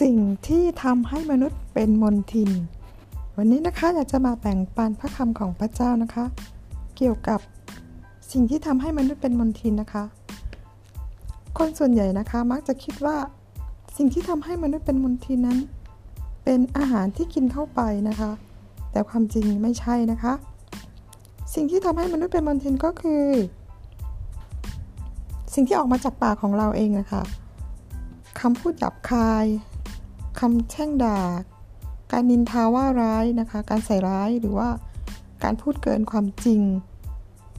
สิ่งที่ทำให้มนุษย์เป็นมนทิน วันนี้นะคะอยากจะมาแบ่งปันพระคำของพระเจ้านะคะ เกี่ยวกับสิ่งที่ทำให้มนุษย์เป็นมนทินนะคะ คนส่วนใหญ่นะคะมักจะคิดว่าสิ่งที่ทำให้มนุษย์เป็นมนทินนั้น เป็นอาหารที่กินเข้าไปนะคะ แต่ความจริงไม่ใช่นะคะ สิ่งที่ทำให้มนุษย์เป็นมนทินก็คือ สิ่งที่ออกมาจากปากของเราเองนะคะคำพูดหยาบคาย คำแช่งด่า การนินทาว่าร้ายนะคะ การใส่ร้ายหรือว่าการพูดเกินความจริง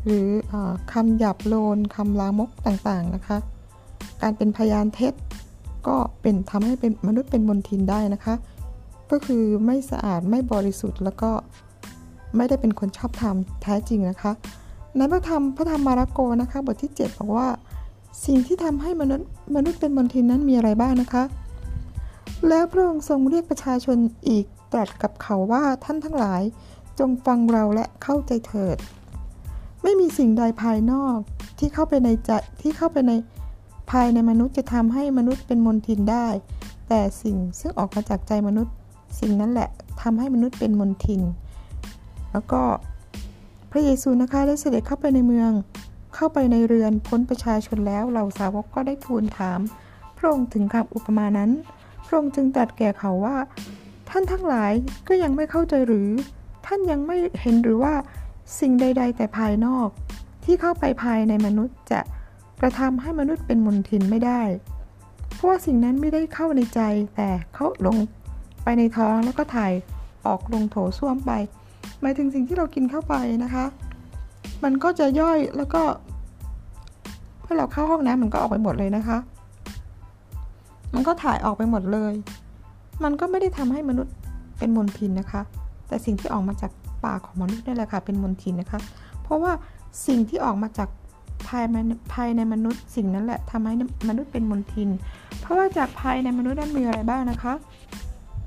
หรืออคำหยาบโลนคำลามกต่างๆนะคะ การเป็นพยานเท็จก็เป็นทำให้เป็นมนุษย์เป็นมนทินได้นะคะ ก็คือไม่สะอาดไม่บริสุทธิ์แล้วก็ไม่ได้เป็นคนชอบธรรมแท้จริงนะคะในพระธรรมพระธรรมมาระโกนะคะ บทที่ 7 บอกว่า สิ่งที่ทำให้มนุษย์มนุษย์เป็นมนทินนั้นมีอะไรบ้างนะคะ แล้วพระองค์ทรงเรียกประชาชนอีกตรัสกับเขาว่าท่านทั้งหลายจงฟังเราและเข้าใจเถิด ไม่มีสิ่งใดภายนอกที่เข้าไปในใจที่เข้าไปในภายในมนุษย์จะทำให้มนุษย์เป็นมนทินได้ แต่สิ่งซึ่งออกมาจากใจมนุษย์ สิ่งนั้นแหละทำให้มนุษย์เป็นมนทิน แล้วก็พระเยซูนะคะได้เสด็จเข้าไปในเมือง เข้าไปในเรือนพ้นประชาชนแล้วเหล่าสาวกก็ได้ทูลถาม พระองค์ถึงคำอุปมานั้น ระองค์จึงตรัสแก่เขาว่า ท่านทั้งหลายก็ยังไม่เข้าใจหรือ ท่านยังไม่เห็นหรือว่า สิ่งใด ๆ แต่ภายนอก ที่เข้าไปภายในมนุษย์จะกระทำให้มนุษย์เป็นมนทินไม่ได้ เพราะว่าสิ่งนั้นไม่ได้เข้าในใจแต่เขาลงไปในท้องแล้วก็ถ่ายออกลงโถส้วมไป หมายถึงสิ่งที่เรากินเข้าไปนะคะ มันก็จะย่อยแล้วก็เมื่อเราเข้าห้องน้ำมันก็ออกไปหมดเลยนะคะ มันก็ถ่ายออกไปหมดเลย มันก็ไม่ได้ทำให้มนุษย์เป็นมลทินนะคะ แต่สิ่งที่ออกมาจากปากของมนุษย์นี่แหละค่ะ เป็นมลทินนะคะ เพราะว่าสิ่งที่ออกมาจากภายภายในมนุษย์สิ่งนั้นแหละทำให้มนุษย์เป็นมลทิน เพราะว่าจากภายในมนุษย์นั้นมีอะไรบ้างนะคะ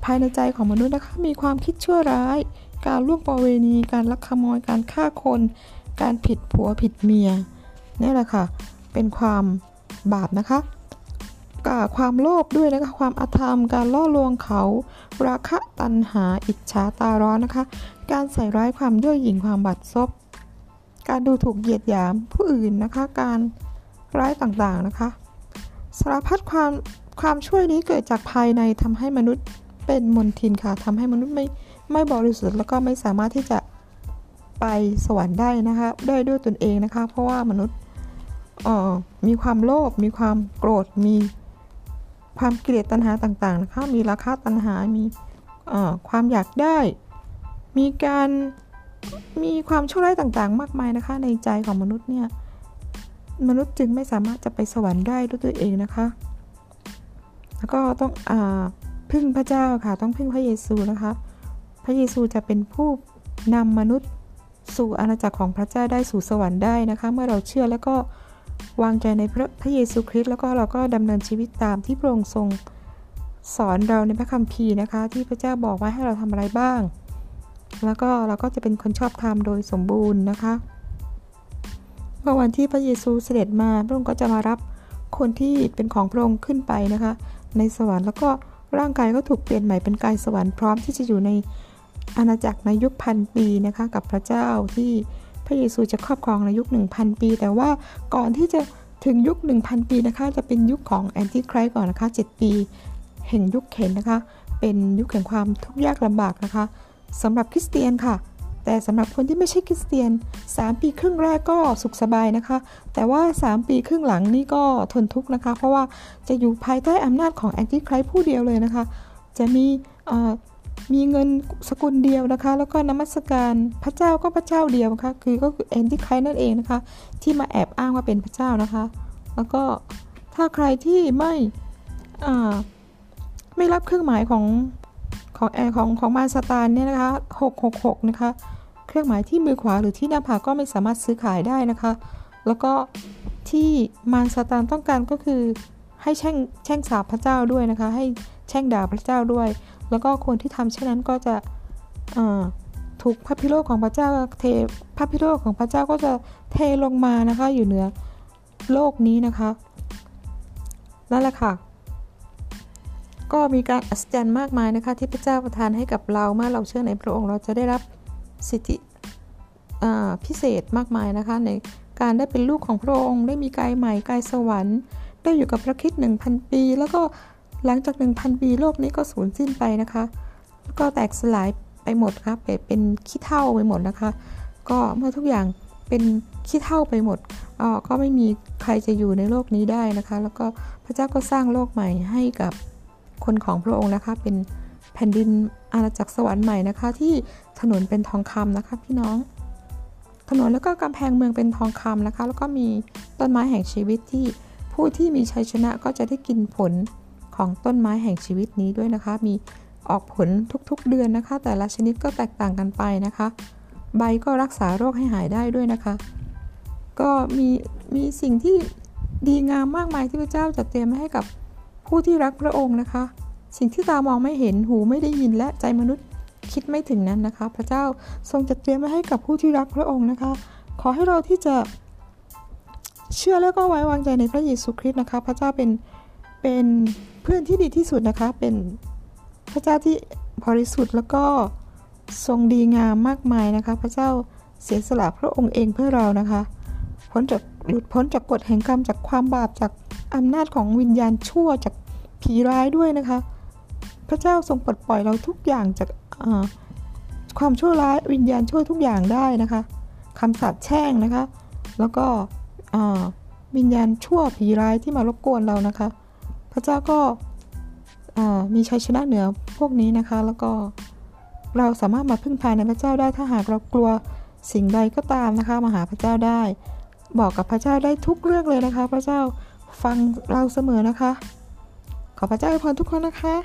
ภายในใจของมนุษย์นะคะมีความคิดชั่วร้าย การล่วงประเวณี การลักขโมย การฆ่าคน การผิดผัวผิดเมียนี่แหละค่ะ เป็นความบาปนะคะ ความโลภด้วยนะคะ ความอธรรม การล่อลวงเขา ราคะตัณหา อิจฉาตาร้อนนะคะ การใส่ร้ายความย่อหยิ่งความบัดซบ การดูถูกเหยียดหยามผู้อื่นนะคะ การร้ายต่างๆนะคะ สารพัดความความช่วยนี้เกิดจากภายในทำให้มนุษย์เป็นมนทินค่ะทำให้มนุษย์ไม่ไม่บริสุทธิ์แล้วก็ไม่สามารถที่จะไปสวรรค์ได้นะคะได้ด้วยตนเองนะคะ เพราะว่ามนุษย์มีความโลภมีความโกรธมี ความเกลียดตัณหาต่างๆนะคะมีราคาตัณหา มีความอยากได้ มีการมีความชั่วร้ายต่างๆ มากมายนะคะในใจของมนุษย์เนี่ยมนุษย์จึงไม่สามารถจะไปสวรรค์ได้ด้วยตัวเองนะคะ แล้วก็ต้องอพึ่งพระเจ้าค่ะต้องพึ่งพระเยซูนะคะ พระเยซูจะเป็นผู้นำมนุษย์สู่อาณาจักรของพระเจ้าได้สู่สวรรค์ได้นะคะ เมื่อเราเชื่อแล้วก็ วางใจในพระพระเยซูคริสต์แล้วก็เราก็ดำเนินชีวิตตามที่พระองค์ทรงสอนเราในพระคัมภีร์นะคะ ที่พระเจ้าบอกไว่าให้เราทำอะไรบ้าง แล้วก็เราก็จะเป็นคนชอบธรรมโดยสมบูรณ์นะคะเมื่อวันที่พระเยซูเสด็จมาพระองค์ก็จะมารับคนที่เป็นของพระองค์ขึ้นไปนะคะ ในสวรรค์แล้วก็ร่างกายก็ถูกเปลี่ยนใหม่เป็นกายสวรรค์พร้อมที่จะอยู่ในอาณาจักรในยุคพันปีนะคะ กับพระเจ้าที่ พระเยซูจะครอบครองในยุค 1,000 ปี แต่ว่าก่อนที่จะถึงยุค 1,000 ปีนะคะ จะเป็นยุคของแอนติไครส์ก่อนนะคะ 7 ปี แห่งยุคเข็นนะคะ เป็นยุคแห่งความทุกข์ยากลำบากนะคะสำหรับคริสเตียนค่ะ แต่สำหรับคนที่ไม่ใช่คริสเตียน 3 ปีครึ่งแรกก็สุขสบายนะคะ แต่ว่า 3 ปีครึ่งหลังนี่ก็ทนทุกข์นะคะ เพราะว่าจะอยู่ภายใต้อำนาจของแอนติไครส์ผู้เดียวเลยนะคะ จะมี มีเงินสกุลเดียวนะคะ แล้วก็นมัสการพระเจ้าก็พระเจ้าเดียวนะคะคือก็คือแอนติไครนั่นเองนะคะ ที่มาแอบอ้างว่าเป็นพระเจ้านะคะ แล้วก็ถ้าใครที่ไม่ไม่รับเครื่องหมายของของแอของของมารสตานเนี่ยนะคะ666นะคะเครื่องหมายที่มือขวาหรือที่หน้าผากก็ไม่สามารถซื้อขายได้นะคะ แล้วก็ที่มารสตานต้องการก็คือให้แช่งแช่งสาบพระเจ้าด้วยนะคะ ให้ แช่งด่าพระเจ้าด้วย แล้วก็คนที่ทำเช่นนั้นก็จะถูกพระพิโรธของพระเจ้าเทพระพิโรธของพระเจ้าก็จะเทลงมานะคะอยู่เหนือโลกนี้นะคะนั่นแหละค่ะ ก็มีการอัศจรรย์มากมายนะคะ ที่พระเจ้าประทานให้กับเราเมื่อเราเชื่อในพระองค์เราจะได้รับสิทธิพิเศษมากมายนะคะ ในการได้เป็นลูกของพระองค์ ได้มีกายใหม่กายสวรรค์ ได้อยู่กับพระคิด1,000 ปี แล้วก็ หลังจาก 1,000 ปีโลกนี้ก็สูญสิ้นไปนะคะ แล้วก็แตกสลายไปหมดครับเป็นขี้เท่าไปหมดนะคะ ก็เมื่อทุกอย่างเป็นขี้เท่าไปหมดออก็ไม่มีใครจะอยู่ในโลกนี้ได้นะคะ แล้วก็พระเจ้าก็สร้างโลกใหม่ให้กับคนของพระองค์นะคะ เป็นแผ่นดินอาณาจักรสวรรค์ใหม่นะคะ ที่ถนนเป็นทองคำนะคะ พี่น้อง ถนนแล้วก็กำแพงเมืองเป็นทองคำนะคะ แล้วก็มีต้นไม้แห่งชีวิตที่ผู้ที่มีชัยชนะก็จะได้กินผล ของต้นไม้แห่งชีวิตนี้ด้วยนะคะ มีออกผลทุกๆเดือนนะคะ แต่ละชนิดก็แตกต่างกันไปนะคะ ใบก็รักษาโรคให้หายได้ด้วยนะคะ ก็มีมีสิ่งที่ดีงามมากมายที่พระเจ้าจัดเตรียมให้กับผู้ที่รักพระองค์นะคะ สิ่งที่ตามองไม่เห็นหูไม่ได้ยินและใจมนุษย์คิดไม่ถึงนั้นนะคะ พระเจ้าทรงจัดเตรียมไว้ให้กับผู้ที่รักพระองค์นะคะ ขอให้เราที่จะเชื่อและก็ไว้วางใจในพระเยซูคริสต์นะคะ พระเจ้าเป็น เป็นเพื่อนที่ดีที่สุดนะคะ เป็นพระเจ้าที่บริสุทธิ์แล้วก็ทรงดีงามมากมายนะคะ พระเจ้าเสียสละพระองค์เองเพื่อเรานะคะ พ้นจากหลุดพ้นจากกฎแห่งกรรมจากความบาปจากอำนาจของวิญญาณชั่วจากผีร้ายด้วยนะคะ พระเจ้าทรงปลดปล่อยเราทุกอย่างจากความชั่วร้ายวิญญาณชั่วทุกอย่างได้นะคะคำสาปแช่งนะคะ แล้วก็วิญญาณชั่วผีร้ายที่มารบกวนเรานะคะ พระเจ้าก็มีชัยชนะเหนือพวกนี้นะคะ แล้วก็เราสามารถมาพึ่งพาในพระเจ้าได้ถ้าหากเรากลัวสิ่งใดก็ตามนะคะมาหาพระเจ้าได้ บอกกับพระเจ้าได้ทุกเรื่องเลยนะคะ พระเจ้าฟังเราเสมอนะคะ ขอพระเจ้าอวยพรทุกคนนะคะ